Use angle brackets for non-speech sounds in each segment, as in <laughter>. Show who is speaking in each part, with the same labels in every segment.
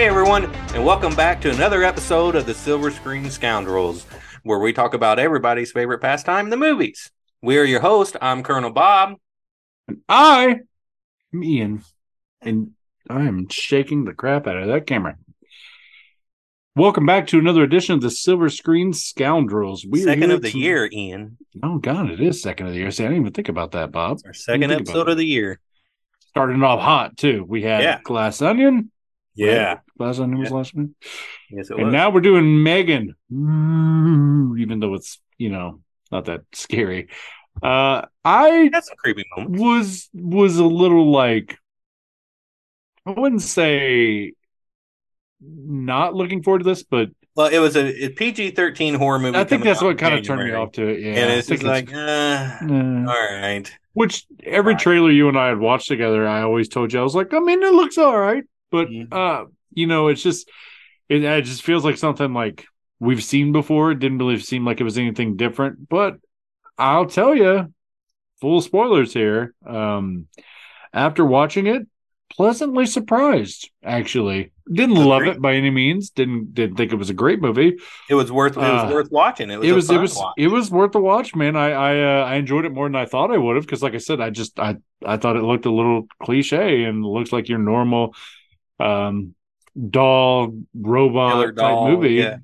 Speaker 1: Hey everyone, and welcome back to another episode of the Silver Screen Scoundrels, where we talk about everybody's favorite pastime, the movies. We are your host. I'm Colonel Bob.
Speaker 2: And I am Ian, and I am shaking the crap out of that camera. Welcome back to another edition of the Silver Screen Scoundrels.
Speaker 1: We second of the to... year, Ian.
Speaker 2: Oh God, it is second of the year. See, I didn't even think about that, Bob.
Speaker 1: It's our second episode of the year.
Speaker 2: Starting off hot too. We had yeah. Glass Onion.
Speaker 1: Yeah,
Speaker 2: Glass Onion was last week. Yes, it and was. now we're doing Megan. Even though it's you know not that scary. Uh, I
Speaker 1: that's a creepy moment.
Speaker 2: Was was a little like I wouldn't say not looking forward to this, but
Speaker 1: well, it was a, PG thirteen horror movie.
Speaker 2: I think that's what kind of turned me off to it. Yeah,
Speaker 1: and it's just like, uh, uh, all right.
Speaker 2: Which every trailer you and I had watched together, I always told you I was like, I mean, it looks all right, but mm-hmm. uh, you know, it's just it, it just feels like something like we've seen before. It didn't really seem like it was anything different, but I'll tell you, full spoilers here. Um, after watching it, pleasantly surprised. Actually, didn't love great. it by any means. Didn't didn't think it was a great movie.
Speaker 1: It was worth it was uh, worth watching. It was
Speaker 2: it was it was,
Speaker 1: watch.
Speaker 2: it was worth the watch, man. I I uh, I enjoyed it more than I thought I would have because, like I said, I just I I thought it looked a little cliche and looks like your normal um doll robot Killer type doll, movie. Yeah.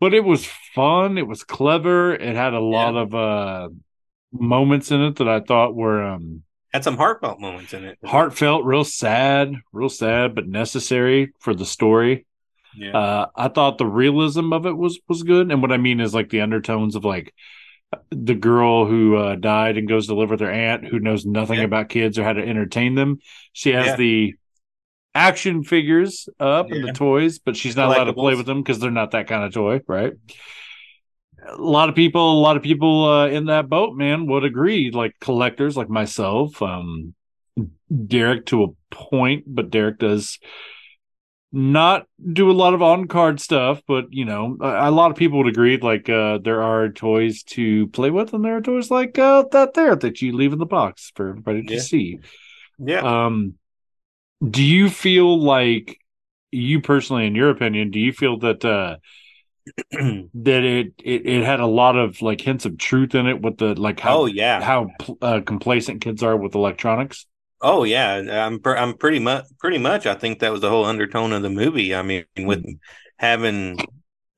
Speaker 2: But it was fun. It was clever. It had a lot yeah. of uh moments in it that I thought were um
Speaker 1: had some heartfelt moments in it.
Speaker 2: Heartfelt, real sad, real sad, but necessary for the story. Yeah. Uh, I thought the realism of it was was good, and what I mean is like the undertones of like the girl who uh, died and goes to live with her aunt who knows nothing yeah. about kids or how to entertain them. She has yeah. the action figures up and the toys, but she's not allowed to play with them because they're not that kind of toy, right? a lot of people, a lot of people uh, in that boat, man, would agree. Like collectors, like myself, um, Derek to a point, but Derek does not do a lot of on card stuff. But you know, a, a, lot of people would agree. Like uh, there are toys to play with, and there are toys like uh, that there that you leave in the box for everybody to
Speaker 1: yeah.
Speaker 2: see.
Speaker 1: Yeah.
Speaker 2: Um, do you feel like you personally, in your opinion, do you feel that? uh <clears throat> that it, it it had a lot of like hints of truth in it with the like how
Speaker 1: oh yeah
Speaker 2: how uh, complacent kids are with electronics.
Speaker 1: Oh yeah, I'm I'm pretty much pretty much. I think that was the whole undertone of the movie. I mean, with mm-hmm. having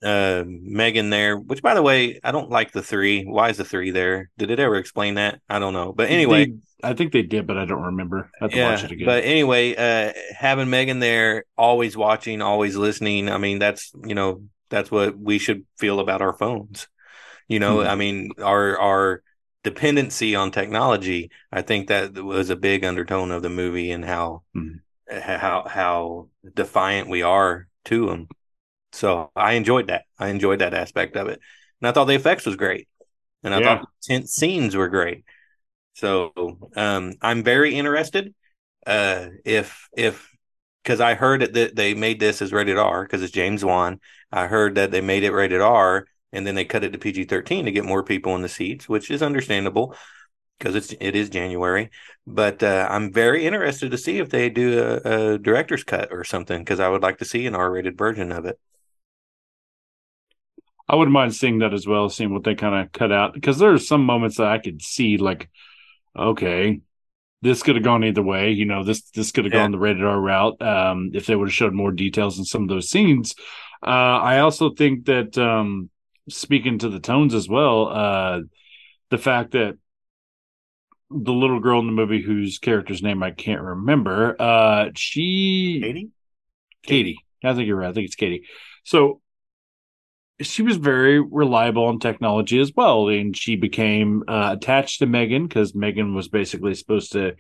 Speaker 1: uh Megan there, which by the way, I don't like the three. Why is the three there? Did it ever explain that? I don't know. But anyway,
Speaker 2: they, I think they did, but I don't remember. I have to
Speaker 1: yeah,
Speaker 2: watch it again.
Speaker 1: But anyway, uh having Megan there, always watching, always listening. I mean, that's you know that's what we should feel about our phones. You know, mm-hmm. I mean, our our dependency on technology. I think that was a big undertone of the movie and how mm-hmm. how how defiant we are to them. So I enjoyed that. I enjoyed that aspect of it, and I thought the effects was great, and I yeah. thought the tense scenes were great. So um, I'm very interested. Uh, if if because I heard that they made this as rated R because it's James Wan. I heard that they made it rated R and then they cut it to PG thirteen to get more people in the seats, which is understandable because it's it is January. But uh, I'm very interested to see if they do a, a director's cut or something because I would like to see an R rated version of it.
Speaker 2: I wouldn't mind seeing that as well, seeing what they kind of cut out because there are some moments that I could see like, okay, this could have gone either way. You know, this this could have yeah. gone the rated R route um, if they would have showed more details in some of those scenes. Uh, I also think that um, speaking to the tones as well, uh, the fact that the little girl in the movie whose character's name I can't remember, uh, she
Speaker 1: Katie,
Speaker 2: Katie. I think you're right. I think it's Katie. So she was very reliable on technology as well, and she became uh, attached to Megan because Megan was basically supposed to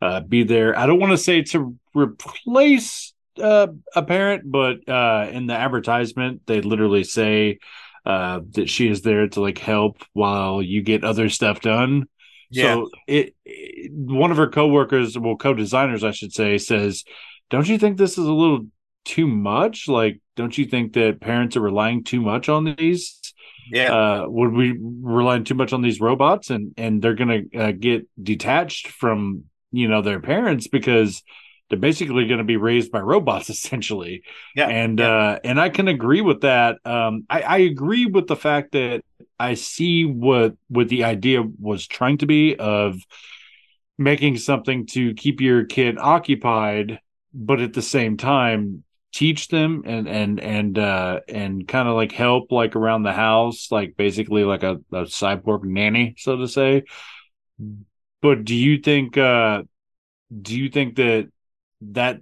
Speaker 2: uh, be there. I don't want to say to replace uh, a parent, but uh, in the advertisement, they literally say uh, that she is there to like help while you get other stuff done. Yeah. So it, it one of her coworkers, well, co-designers, I should say, says, "Don't you think this is a little too much? Like, don't you think that parents are relying too much on these?
Speaker 1: Yeah.
Speaker 2: Uh, would we relying too much on these robots and and they're gonna uh, get detached from you know their parents because they're basically going to be raised by robots <laughs> essentially.
Speaker 1: Yeah.
Speaker 2: And
Speaker 1: yeah.
Speaker 2: uh and I can agree with that. Um I, I agree with the fact that I see what what the idea was trying to be of making something to keep your kid occupied, but at the same time teach them and and and uh and kind of like help like around the house like basically like a, a cyborg nanny so to say but do you think uh do you think that that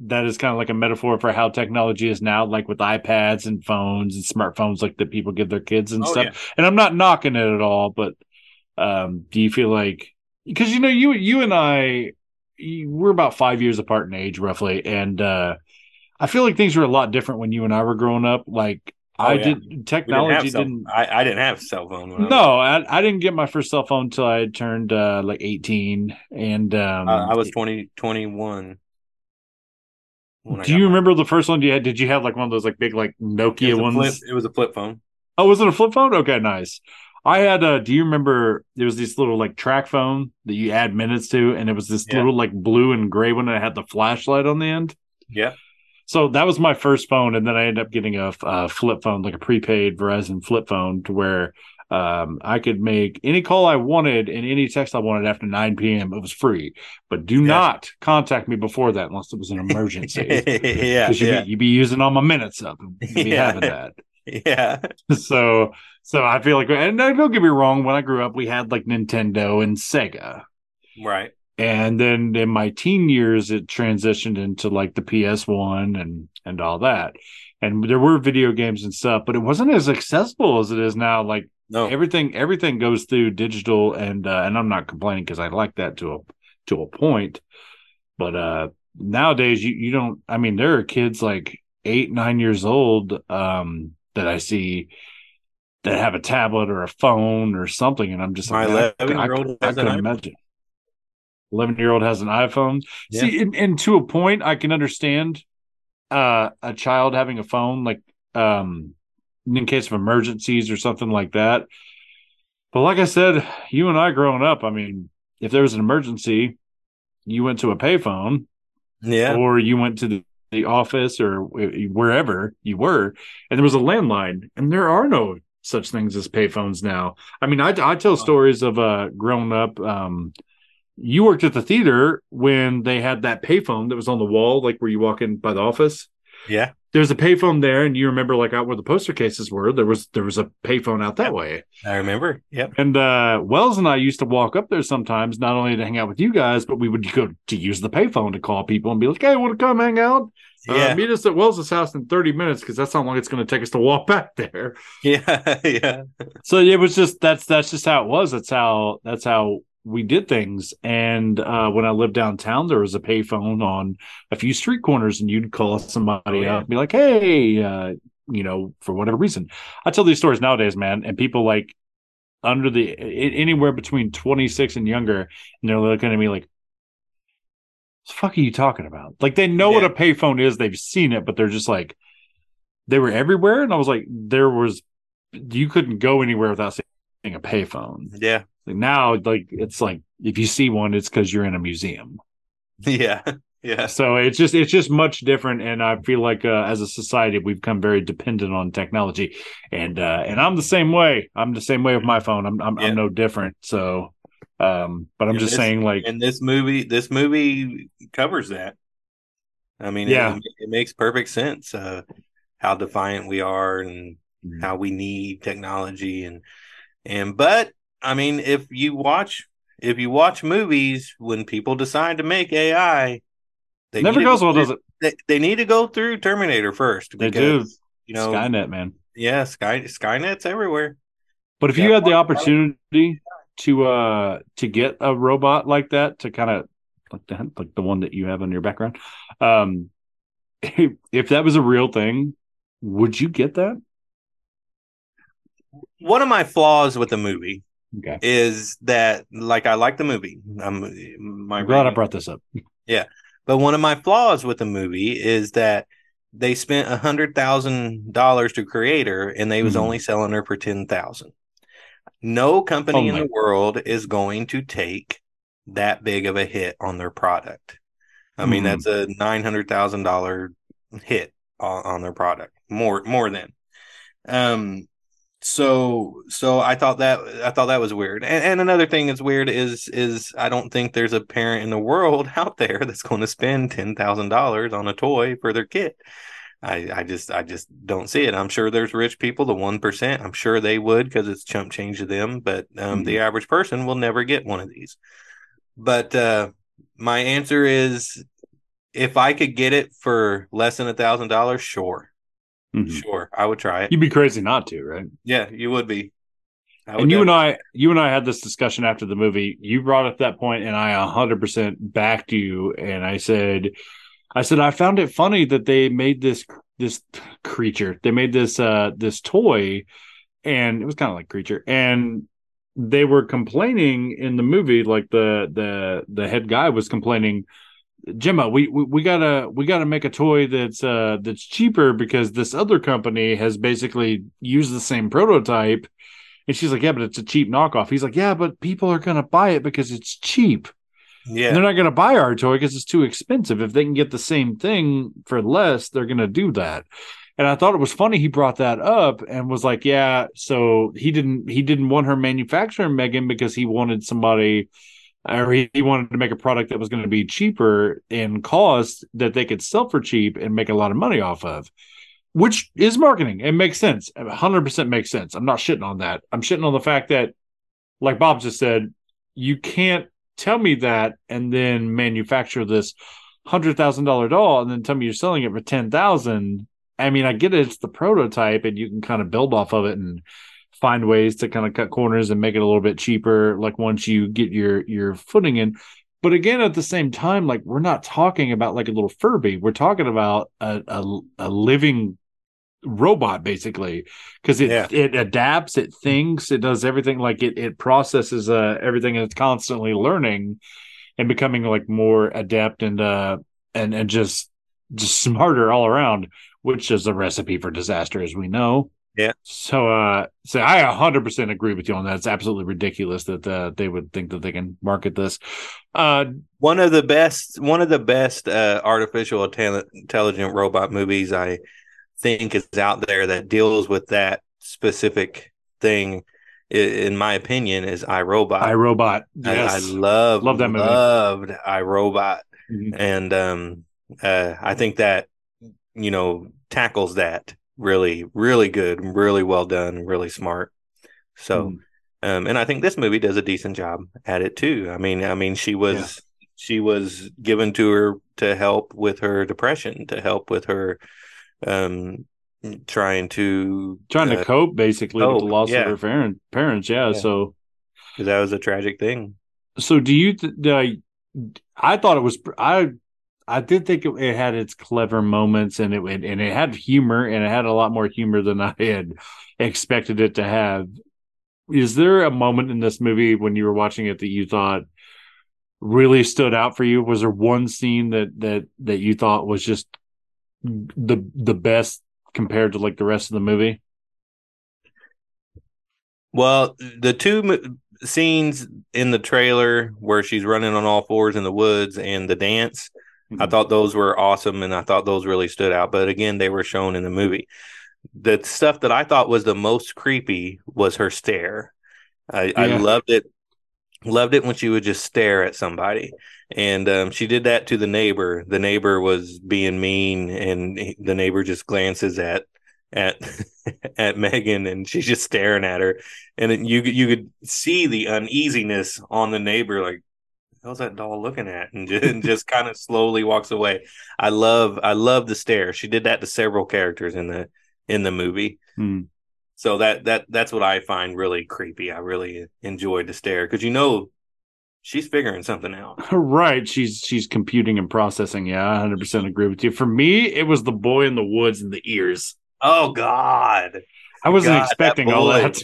Speaker 2: that is kind of like a metaphor for how technology is now like with ipads and phones and smartphones like that people give their kids and
Speaker 1: Oh,
Speaker 2: stuff
Speaker 1: yeah.
Speaker 2: and i'm not knocking it at all but um do you feel like because you know you you and i we're about five years apart in age roughly and uh i feel like things were a lot different when you and i were growing up like
Speaker 1: Oh,
Speaker 2: i
Speaker 1: yeah.
Speaker 2: did
Speaker 1: didn't
Speaker 2: technology
Speaker 1: cell-
Speaker 2: didn't
Speaker 1: I, I didn't have a cell phone. When I was-
Speaker 2: no I, I didn't get my first cell phone until i had turned uh like 18 and um
Speaker 1: uh, I was 20, 21.
Speaker 2: do you remember the first one you had did you have like one of those like big like nokia
Speaker 1: a
Speaker 2: ones
Speaker 1: flip, it was a flip phone.
Speaker 2: Oh, was it a flip phone? Okay, nice. I had uh do you remember there was this little like track phone that you add minutes to and it was this
Speaker 1: Yeah.
Speaker 2: little like blue and gray one that had the flashlight on the end?
Speaker 1: Yeah.
Speaker 2: So that was my first phone and then I ended up getting a, a flip phone like a prepaid Verizon flip phone to where um I could make any call I wanted and any text I wanted after 9 p.m. It was free. But do
Speaker 1: Yeah.
Speaker 2: not contact me before that unless it was an emergency. <laughs>
Speaker 1: yeah.
Speaker 2: Because you'd,
Speaker 1: Yeah.
Speaker 2: be, you'd be using all my minutes up. You'd be
Speaker 1: Yeah.
Speaker 2: having that <laughs>
Speaker 1: Yeah. <laughs>
Speaker 2: so so I feel like and don't get me wrong, when I grew up we had like Nintendo and Sega.
Speaker 1: Right.
Speaker 2: And then in my teen years it transitioned into like the PS1 and and all that. And there were video games and stuff, but it wasn't as accessible as it is now. Like
Speaker 1: No.
Speaker 2: everything everything goes through digital and uh, and I'm not complaining because I like that to a to a point. But uh nowadays you you don't I mean there are kids like 8 9 years old um that I see that have a tablet or a phone or something and I'm just
Speaker 1: My
Speaker 2: like I-
Speaker 1: 11-year-old
Speaker 2: I, I
Speaker 1: an
Speaker 2: couldn't imagine 11 year old has an iPhone.
Speaker 1: Yeah.
Speaker 2: see and, and to a point I can understand uh a child having a phone like um in case of emergencies or something like that. But like I said you and I growing up I mean if there was an emergency you went to a payphone.
Speaker 1: Yeah.
Speaker 2: or you went to the, the office or wherever you were and there was a landline and there are no such things as payphones now. I mean i, I tell stories of uh growing up um you worked at the theater when they had that payphone that was on the wall like where you walk in by the office
Speaker 1: Yeah.
Speaker 2: there's a payphone there and you remember like out where the poster cases were there was there was a payphone out that
Speaker 1: Yep.
Speaker 2: way
Speaker 1: I remember. Yep.
Speaker 2: and uh, Wells and I used to walk up there sometimes, not only to hang out with you guys, but we would go to use the payphone to call people and be like, "Hey, want to come hang out? Uh, meet us at Wells's house in 30 minutes because that's how long it's going to take us to walk <laughs> back there."
Speaker 1: Yeah. <laughs> Yeah.
Speaker 2: So it was just that's that's just how it was. That's how that's how we did things. And uh, when I lived downtown, there was a payphone on a few street corners, and you'd call somebody
Speaker 1: Oh, yeah.
Speaker 2: up and be like, "Hey, uh, you know, for whatever reason." I tell these stories nowadays, man, and people like under the anywhere between 26 and younger, and they're looking at me like. "What the fuck are you talking about? Like they know what a payphone is, they've seen it, but they're just like, they were everywhere, and I was like, there was, you couldn't go anywhere without a payphone.
Speaker 1: Yeah.
Speaker 2: Like now, like it's like if you see one, it's because you're in a museum. <laughs>
Speaker 1: Yeah. Yeah.
Speaker 2: So it's just it's just much different, and I feel like uh, as a society we've become very dependent on technology, and uh, and I'm the same way. I'm the same way with my phone. I'm I'm,
Speaker 1: Yeah.
Speaker 2: I'm no different. So, um, but I'm
Speaker 1: And
Speaker 2: just
Speaker 1: this-
Speaker 2: saying, like,
Speaker 1: And this movie, this movie covers that. I mean,
Speaker 2: Yeah.
Speaker 1: it, it makes perfect sense. Uh, how defiant we are and
Speaker 2: Mm-hmm.
Speaker 1: how we need technology and and but I mean, if you watch if you watch movies when people decide to make AI, they
Speaker 2: never
Speaker 1: to
Speaker 2: goes
Speaker 1: go
Speaker 2: well, does it?
Speaker 1: They, they need to go through Terminator first.
Speaker 2: They do.
Speaker 1: You know,
Speaker 2: Skynet, man.
Speaker 1: yeah, Sky Skynet's everywhere.
Speaker 2: But if
Speaker 1: Yeah.
Speaker 2: you had the opportunity to uh to get a robot like that to kind of like that like the one that you have on your background, um if, <laughs> if that was a real thing, would you get that?
Speaker 1: One of my flaws with the movie
Speaker 2: Okay.
Speaker 1: is that like I like the movie. I'm my
Speaker 2: I'm glad I brought this up. <laughs>
Speaker 1: Yeah, but one of my flaws with the movie is that they spent a hundred thousand dollars to create her, and they was
Speaker 2: Mhm.
Speaker 1: only selling her for ten thousand. No company in the world is going to take that big of a hit on their product. I mean, mm-hmm. that's a nine hundred thousand dollar hit on, on, their product, more more than. Um, so so I thought that I thought that was weird. And, and another thing that's weird is is I don't think there's a parent in the world <laughs> out there that's going to spend ten thousand dollars on a toy for their kid. I, I just I just don't see it. I'm sure there's rich people, the one percent. I'm sure they would because it's chump change to them. But um, mm-hmm. the average person will never get one of these. But uh, my answer is, if I could get it for less than a thousand dollars, sure, mm-hmm. sure, I would try it.
Speaker 2: You'd be crazy not to, right?
Speaker 1: Yeah, you would be.
Speaker 2: Would and you and I, you and I had this discussion after the movie. You brought up that point, and I 100% backed you. And I said, I said I found it funny that they made this this creature. They made this uh this toy, and it was kind of like creature, and they were complaining in the movie, like the the the head guy was complaining. Gemma, we, we, we gotta we gotta make a toy that's uh that's cheaper because this other company has basically used the same prototype. And she's like, Yeah, but it's a cheap knockoff. He's like, Yeah, but people are gonna buy it because it's cheap. Yeah. And they're not going to buy our toy because it's too expensive. If they can get the same thing for less, they're going to do that. And I thought it was funny he brought that up and was like, yeah, so he didn't he didn't want her manufacturing Megan because he wanted somebody or he, he wanted to make a product that was going to be cheaper in cost that they could sell for cheap and make a lot of money off of. Which is marketing. It makes sense. 100% makes sense. I'm not shitting on that. I'm shitting on the fact that like Bob just said, you can't tell me that and then manufacture this hundred thousand dollar doll and then tell me you're selling it for ten thousand. I mean, I get it, it's the prototype and you can kind of build off of it and find ways to kind of cut corners and make it a little bit cheaper, like once you get your your footing in. But again, at the same time, like we're not talking about like a little Furby. We're talking about a a, a living robot basically because it yeah. it adapts it thinks it does everything like it it processes uh everything and it's constantly learning and becoming like more adept and uh and and just just smarter all around which is a recipe for disaster as we know
Speaker 1: yeah
Speaker 2: so uh so i 100% agree with you on that it's absolutely ridiculous that uh, they would think that they can market this uh
Speaker 1: one of the best one of the best uh artificial intelligent robot movies i think is out there that deals with that specific thing in my opinion is iRobot.
Speaker 2: iRobot. Yes.
Speaker 1: I, I love love that movie. Loved iRobot. Mm-hmm. And um uh I think that you know tackles that really really good, really well done, really smart. So mm. um and I think this movie does a decent job at it too. I mean I mean she was yeah. she was given to her to help with her depression, to help with her um trying to
Speaker 2: trying uh, to cope basically cope. with the loss yeah. of her parent, parents yeah, yeah. so
Speaker 1: that was a tragic thing
Speaker 2: so do you th- I, I thought it was i i did think it, it had its clever moments and it and it had humor and it had a lot more humor than i had expected it to have is there a moment in this movie when you were watching it that you thought really stood out for you was there one scene that that that you thought was just the the best compared to like the rest of the movie?
Speaker 1: Well, the two scenes in the trailer where she's running on all fours in the woods and the dance, mm-hmm. I thought those were awesome and I thought those really stood out. But again, they were shown in the movie. The stuff that I thought was the most creepy was her stare. I, yeah. I loved it. Loved it when she would just stare at somebody and um, she did that to the neighbor. The neighbor was being mean, and the neighbor just glances at at <laughs> at Megan, and she's just staring at her, and you you could see the uneasiness on the neighbor, like. How's that doll looking at? And <laughs> just, and just kind of slowly walks away. I love, I love the stare. She did that to several characters in the in the movie. Hmm. So that that that's what I find really creepy. I really enjoyed the stare because you know she's figuring something out. <laughs>
Speaker 2: Right. She's she's computing and processing. Yeah, I 100% agree with you. For me, it was the boy in the woods and the ears.
Speaker 1: Oh God.
Speaker 2: I wasn't God, expecting that all that.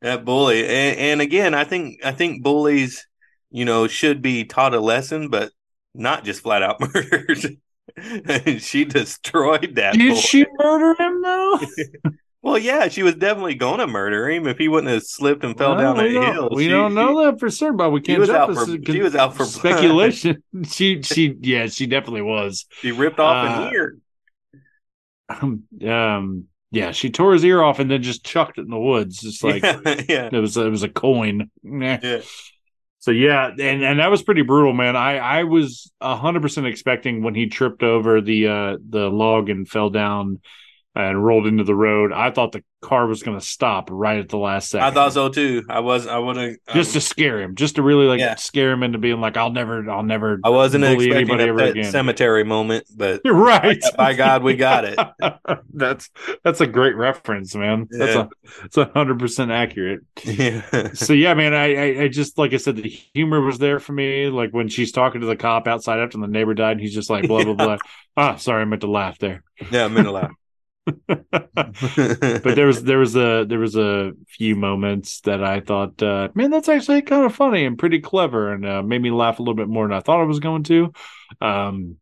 Speaker 1: That bully. And, and, again, I think I think bullies, you know, should be taught a lesson, but not just flat out <laughs> murdered. she destroyed that.
Speaker 2: Did boy. she murder him though? <laughs>
Speaker 1: Well, yeah, she was definitely going to murder him if he wouldn't have slipped and fell well, down that hill.
Speaker 2: We she, don't know that for certain, but we can't
Speaker 1: was
Speaker 2: jump.
Speaker 1: Out for, she was out for <laughs>
Speaker 2: speculation. she, she, yeah, she definitely was.
Speaker 1: She ripped off uh, an ear.
Speaker 2: Um, um, yeah, she tore his ear off and then just chucked it in the woods. Just like yeah, yeah. it was, it was a coin. Yeah. So yeah, and and that was pretty brutal, man. I I was hundred percent expecting when he tripped over the uh the log and fell down and rolled into the road. I thought the car was going to stop right at the last second.
Speaker 1: I thought so too. I was. I wouldn't
Speaker 2: um, just to scare him, just to really like yeah. scare him into being like, "I'll never, I'll never."
Speaker 1: I wasn't expecting that, that cemetery moment, but
Speaker 2: you're <laughs> right.
Speaker 1: By, <laughs> by God, we got it. <laughs>
Speaker 2: that's that's a great reference, man. Yeah. That's a it's a hundred percent accurate. Yeah. so yeah, man. I, I, I just like I said, the humor was there for me. Like when she's talking to the cop outside after the neighbor died, and he's just like blah blah blah. Ah, sorry, I meant to laugh there.
Speaker 1: Yeah, I meant to laugh.
Speaker 2: But there was there was a there was a few moments that I thought, uh, man, that's actually kind of funny and pretty clever, and uh, made me laugh a little bit more than I thought I was going to. Um,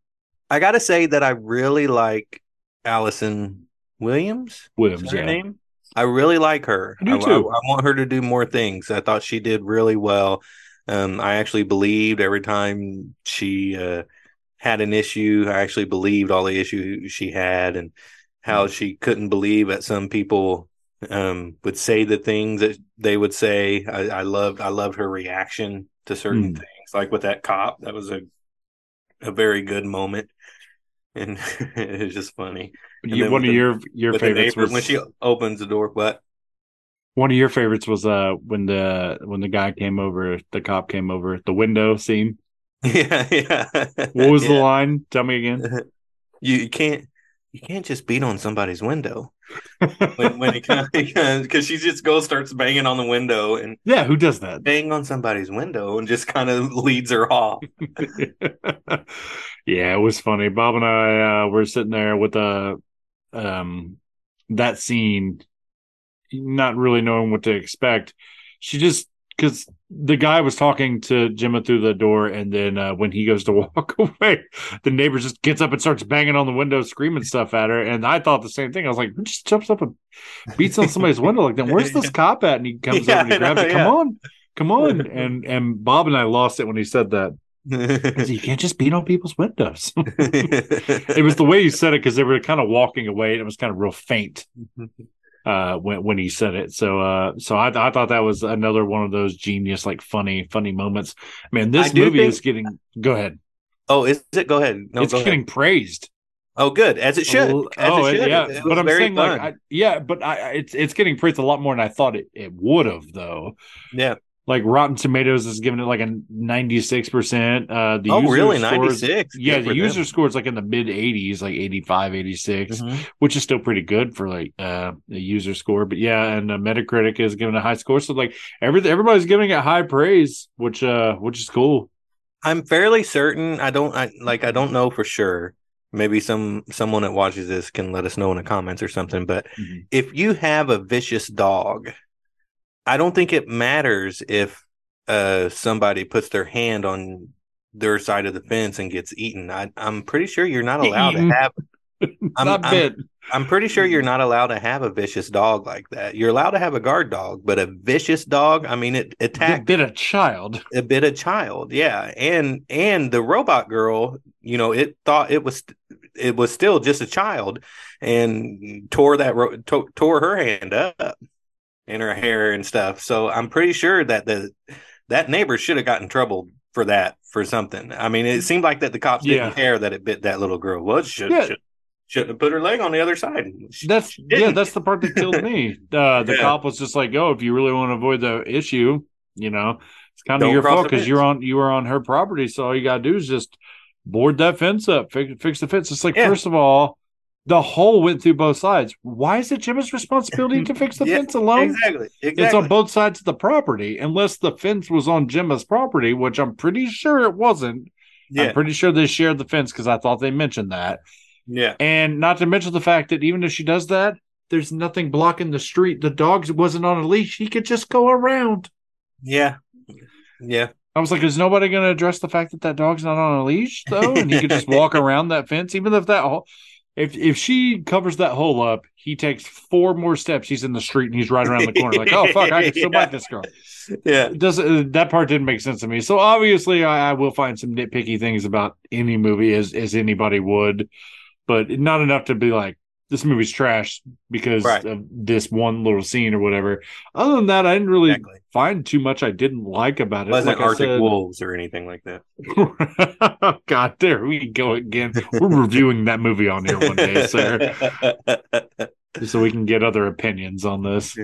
Speaker 1: I got to say that I really like Allison Williams.
Speaker 2: Williams, her yeah. name.
Speaker 1: I really like her.
Speaker 2: I do too. I, I,
Speaker 1: want her to do more things. I thought she did really well. Um, I actually believed every time she uh, had an issue. I actually believed all the issues she had, and how she couldn't believe that some people um, would say the things that they would say. I, I loved I loved her reaction to certain mm. things, like with that cop. That was a a very good moment, and <laughs> it was just funny.
Speaker 2: You, one of the, your your favorites neighbor,
Speaker 1: was when she opens the door. What?
Speaker 2: One of your favorites was uh when the when the guy came over, the cop came over the window scene. <laughs>
Speaker 1: Yeah, yeah.
Speaker 2: What was yeah. the line? Tell me again. <laughs>
Speaker 1: You can't you can't just beat on somebody's window. When, when it <laughs> kind because <laughs> she just goes starts banging on the window and
Speaker 2: yeah who does that?
Speaker 1: bang on somebody's window and just kind of leads her off. <laughs>
Speaker 2: Yeah it was funny. Bob and i uh, were sitting there with a uh, um that scene not really knowing what to expect. She just because the guy was talking to Gemma through the door, and then uh, when he goes to <laughs> walk away, the neighbor just gets up and starts banging on the window, screaming stuff at her. And I thought the same thing. I was like, who just jumps up and beats on somebody's window like that? Where's this <laughs> cop at? And he comes yeah, over and he grabs know, it. Come yeah. on, come on. <laughs> And and Bob and I lost it when he said that. you can't just beat on people's windows. it was the way you said it because they were kind of walking away and it was kind of real faint uh, when when he said it. So uh, so I, I thought that was another one of those genius, like funny, funny moments. Man, this movie think... is getting. Go ahead.
Speaker 1: Oh, is it? Go ahead.
Speaker 2: No, it's getting praised.
Speaker 1: Oh, good as it should. As
Speaker 2: oh,
Speaker 1: it should.
Speaker 2: yeah. It but I'm saying, fun. like, I, yeah, but I, it's it's getting praised a lot more than I thought it, it would have, though.
Speaker 1: Yeah
Speaker 2: like Rotten Tomatoes is giving it like a 96%. Uh the
Speaker 1: Oh, really? 96?
Speaker 2: Yeah, the user them. score is like in the mid 80s, like 85, 86, mm-hmm. which is still pretty good for like uh the user score. But yeah, and uh, Metacritic is giving a high score. So like every everybody's giving it high praise, which uh which is cool.
Speaker 1: I'm fairly certain. I don't I like I don't know for sure. Maybe some someone that watches this can let us know in the comments or something. But mm-hmm. if you have a vicious dog, I don't think it matters if uh, somebody puts their hand on their side of the fence and gets eaten. I, am pretty sure you're not allowed to <laughs> have. I'm,
Speaker 2: not
Speaker 1: I'm, I'm, pretty sure you're not allowed to have a vicious dog like that. You're allowed to have a guard dog, but a vicious dog. I mean, it attacked.
Speaker 2: A bit a child.
Speaker 1: A bit a child, yeah. And and the robot girl, you know, it thought it was it was still just a child, and tore that tore her hand up in her hair and stuff. So I'm pretty sure that the that neighbor should have gotten trouble for that for something. I mean, it seemed like that the cops didn't care that it bit that little girl. Was should, yeah. should shouldn't have put her leg on the other side.
Speaker 2: She, that's yeah, that's the part that killed me. <laughs> Uh, the yeah. cop was just like, "Oh, if you really want to avoid the issue, you know, it's kind of your fault because you're on you were on her property. So all you gotta do is just board that fence up, fix, fix the fence. It's like first of all, the hole went through both sides. Why is it Jim's responsibility to fix the <laughs> yeah, fence alone?
Speaker 1: Exactly, exactly.
Speaker 2: It's on both sides of the property, unless the fence was on Gemma's property, which I'm pretty sure it wasn't. Yeah. I'm pretty sure they shared the fence because I thought they mentioned that.
Speaker 1: Yeah.
Speaker 2: And not to mention the fact that even if she does that, there's nothing blocking the street. The dog wasn't on a leash. He could just go around.
Speaker 1: Yeah. Yeah.
Speaker 2: I was like, is nobody going to address the fact that that dog's not on a leash though, and he could just <laughs> walk around that fence, even if that if if she covers that hole up, he takes four more steps. He's in the street and he's right around the corner. Like, oh fuck, I can still yeah. bite this girl. <laughs>
Speaker 1: Yeah,
Speaker 2: does uh, that part didn't make sense to me. So obviously, I, I, will find some nitpicky things about any movie as as anybody would, but not enough to be like, this movie's trash because right. of this one little scene or whatever. Other than that, I didn't really exactly. find too much I didn't like about it.
Speaker 1: wasn't like Arctic said, Wolves or anything like
Speaker 2: that. <laughs> God, there we go again. We're reviewing that movie on here one day, sir. <laughs> so we can get other opinions on this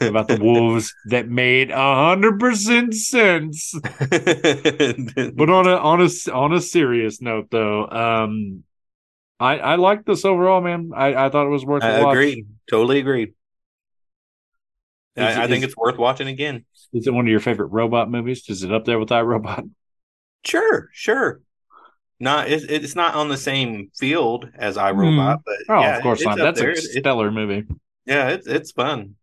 Speaker 2: about the wolves that made a hundred percent sense. <laughs> but on a on a on a serious note, though, um, I I like this overall, man. I I thought it was worth. I
Speaker 1: agree. Totally agree. I, I, think it's worth watching again.
Speaker 2: Is it one of your favorite robot movies? Is it up there with iRobot?
Speaker 1: Sure, sure. Not it's, it's not on the same field as iRobot, mm. but
Speaker 2: oh,
Speaker 1: yeah,
Speaker 2: of course not. That's there. a stellar it, movie.
Speaker 1: Yeah, it's it's fun.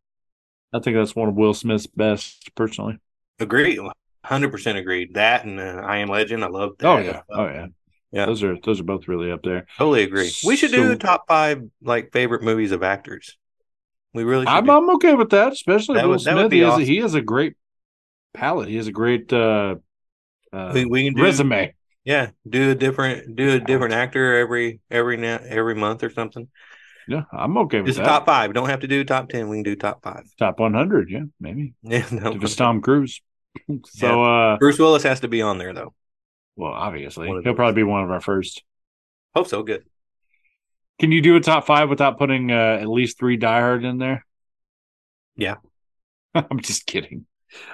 Speaker 2: I think that's one of Will Smith's best, personally.
Speaker 1: Agree, hundred percent agreed. That and uh, I Am Legend, I love that.
Speaker 2: Oh yeah, oh yeah. Yeah, those are those are both really up there.
Speaker 1: Totally agree. We should so, do top five like favorite movies of actors. We really.
Speaker 2: I'm, I'm okay with that, especially that Will would, Smith. He, awesome. has a, he has a great palette. He has a great uh, uh
Speaker 1: we, we can do,
Speaker 2: resume.
Speaker 1: Yeah, do a different do a different actor every every now every month or something.
Speaker 2: Yeah, I'm okay with
Speaker 1: Just
Speaker 2: that.
Speaker 1: top five. Don't have to do top ten. We can do top five.
Speaker 2: Top 100. Yeah, maybe. <laughs>
Speaker 1: Yeah, no,
Speaker 2: if it's Tom Cruise. <clears throat> so yeah. uh
Speaker 1: Bruce Willis has to be on there though.
Speaker 2: Well, obviously, he'll probably be one of our first.
Speaker 1: Hope so. Good.
Speaker 2: Can you do a top five without putting uh, at least three Die Hard in there?
Speaker 1: Yeah. <laughs>
Speaker 2: I'm just kidding.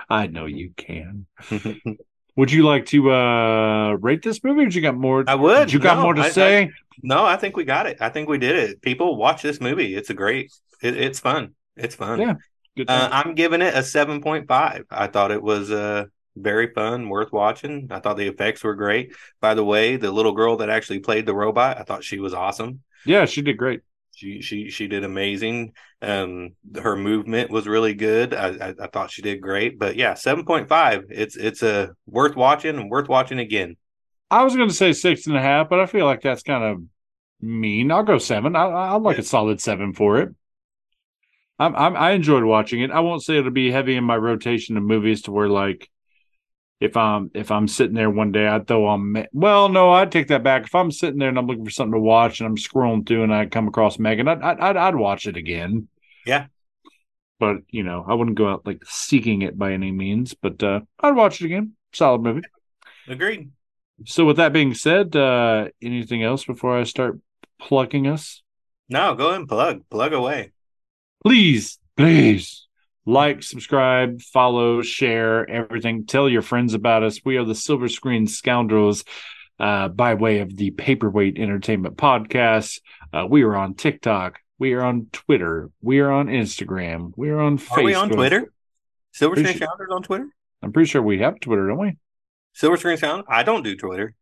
Speaker 2: I know you can. <laughs> would you like to uh rate this movie? Or you got more?
Speaker 1: I would.
Speaker 2: you got no, more to
Speaker 1: I,
Speaker 2: say?
Speaker 1: I, no, I think we got it. I think we did it. People watch this movie. It's a great. It, it's fun. It's fun.
Speaker 2: Yeah.
Speaker 1: Uh, I'm giving it a seven point five. I thought it was uh very fun, worth watching. I thought the effects were great. By the way, the little girl that actually played the robot, I thought she was awesome.
Speaker 2: Yeah, she did great.
Speaker 1: She she she did amazing. Um, her movement was really good. I, I, I thought she did great. But yeah, seven point five. It's it's a worth watching and worth watching again.
Speaker 2: I was going to say six and a half, but I feel like that's kind of mean. I'll go seven. I, I'll like a solid seven for it. I'm, I'm I enjoyed watching it. I won't say it'll be heavy in my rotation of movies to where like if I'm if I'm sitting there one day, I'd throw on. Well, no, I'd take that back. If I'm sitting there and I'm looking for something to watch and I'm scrolling through and I come across Megan, I'd I'd, I'd watch it again.
Speaker 1: Yeah,
Speaker 2: but you know, I wouldn't go out like seeking it by any means. But uh, I'd watch it again. Solid movie.
Speaker 1: Agreed.
Speaker 2: So, with that being said, uh, anything else before I start plugging us?
Speaker 1: No, go ahead and plug. Plug away.
Speaker 2: Please, please like, subscribe, follow, share everything. Tell your friends about us. We are the Silver Screen Scoundrels uh, by way of the Paperweight Entertainment Podcast. Uh, we are on TikTok. We are on Twitter. We are on Instagram. We are on Facebook. Are we
Speaker 1: on Twitter? Silver Screen Scoundrels on Twitter?
Speaker 2: I'm pretty sure we have Twitter, don't we?
Speaker 1: Silver Screen Scoundrels? I don't do Twitter.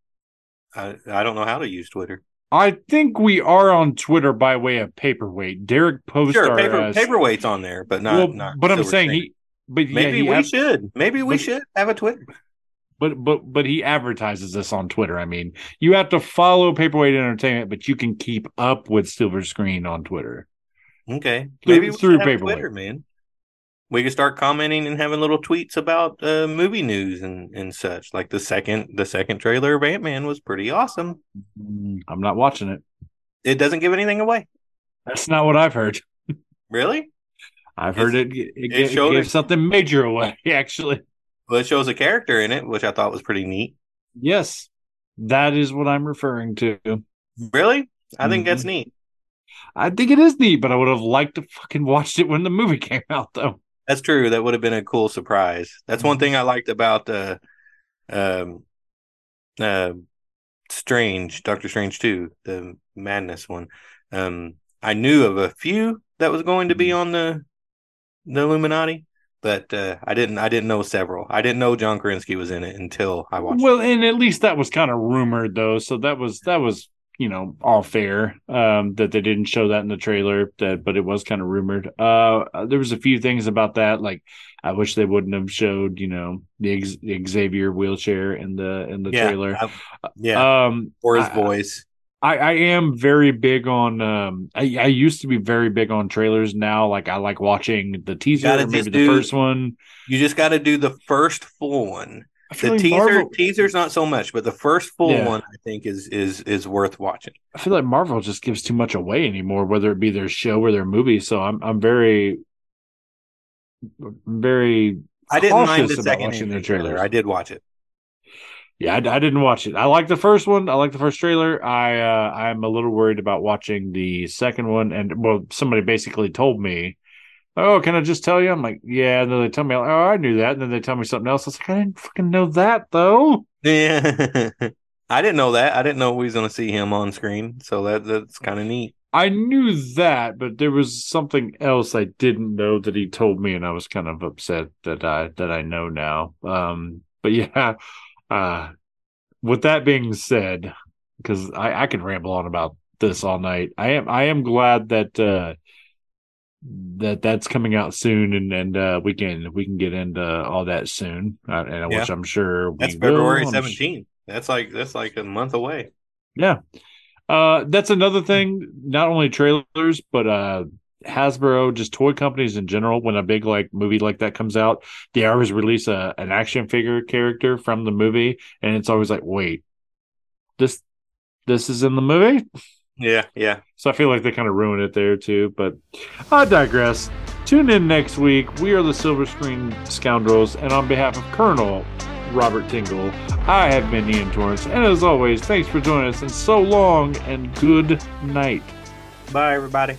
Speaker 1: I, I don't know how to use Twitter.
Speaker 2: I think we are on Twitter by way of paperweight. Derek posts sure,
Speaker 1: paper, uh, paperweight's on there, but not. Well, not
Speaker 2: but I'm saying he. But
Speaker 1: maybe
Speaker 2: yeah,
Speaker 1: we has, should. Maybe we but, should have a Twitter.
Speaker 2: But but but he advertises this on Twitter. I mean, you have to follow Paperweight Entertainment, but you can keep up with Silver Screen on Twitter.
Speaker 1: Okay, maybe through, through Paperweight, Twitter, man we could start commenting and having little tweets about uh, movie news and, and such. Like the second the second trailer of Ant Man was pretty awesome.
Speaker 2: I'm not watching it.
Speaker 1: It doesn't give anything away.
Speaker 2: That's not what I've heard.
Speaker 1: Really?
Speaker 2: I've heard it. It, it, gives something major away. <laughs> Actually,
Speaker 1: well, it shows a character in it, which I thought was pretty neat.
Speaker 2: Yes, that is what I'm referring to.
Speaker 1: Really? I think mm-hmm. that's neat.
Speaker 2: I think it is neat, but I would have liked to fucking watched it when the movie <laughs> came out, though.
Speaker 1: That's true. That would have been a cool surprise. That's one thing I liked about uh, um, uh, Strange, Doctor Strange two, the Madness one. Um, I knew of a few that was going to be on the the Illuminati, but uh, I didn't. I didn't know several. I didn't know John Krasinski was in it until I watched.
Speaker 2: Well,
Speaker 1: it.
Speaker 2: and at least that was kind of rumored, though. So that was that was you know all fair um, that they didn't show that in the trailer that but it was kind of rumored uh, there was a few things about that like i wish they wouldn't have showed you know the, the xavier wheelchair in the in the
Speaker 1: yeah,
Speaker 2: trailer
Speaker 1: I, yeah um or his I, voice
Speaker 2: I, I am very big on. Um, I, I used to be very big on trailers. Now, like I like watching the teaser, maybe do, the first one.
Speaker 1: You just got to do the first full one. The like teaser Marvel, teaser's not so much, but the first full yeah. one I think is is is worth watching.
Speaker 2: I feel like Marvel just gives too much away anymore, whether it be their show or their movie. So I'm I'm very very.
Speaker 1: I didn't mind the second trailer. I did watch it.
Speaker 2: Yeah, I, I, didn't watch it. I like the first one. I like the first trailer. I uh, I'm a little worried about watching the second one. And well, somebody basically told me, "Oh, can I just tell you?" I'm like, "Yeah." And then they tell me, "Oh, I knew that." And then they tell me something else. I was like, "I didn't fucking know that though."
Speaker 1: Yeah, <laughs> I didn't know that. I didn't know we was going to see him on screen. So that that's kind of neat.
Speaker 2: I knew that, but there was something else I didn't know that he told me, and I was kind of upset that I that I know now. Um, but <laughs> yeah, uh, with that being said, because I, I can ramble on about this all night, I am I am glad that uh, that that's coming out soon, and and uh, we can we can get into all that soon, uh, and yeah. which I'm sure
Speaker 1: that's February seventeenth. That's like that's like a month away.
Speaker 2: Yeah, uh, that's another thing. Not only trailers, but uh, Hasbro, just toy companies in general, when a big like movie like that comes out, they always release a an action figure character from the movie, and it's always like, wait, this this is in the movie.
Speaker 1: Yeah, yeah.
Speaker 2: So I feel like they kind of ruin it there too, but I digress. Tune in next week. We are the Silver Screen Scoundrels, and on behalf of Colonel Robert Tingle, I have been Ian Torrance, and as always, thanks for joining us, and so long and good night.
Speaker 1: Bye, everybody.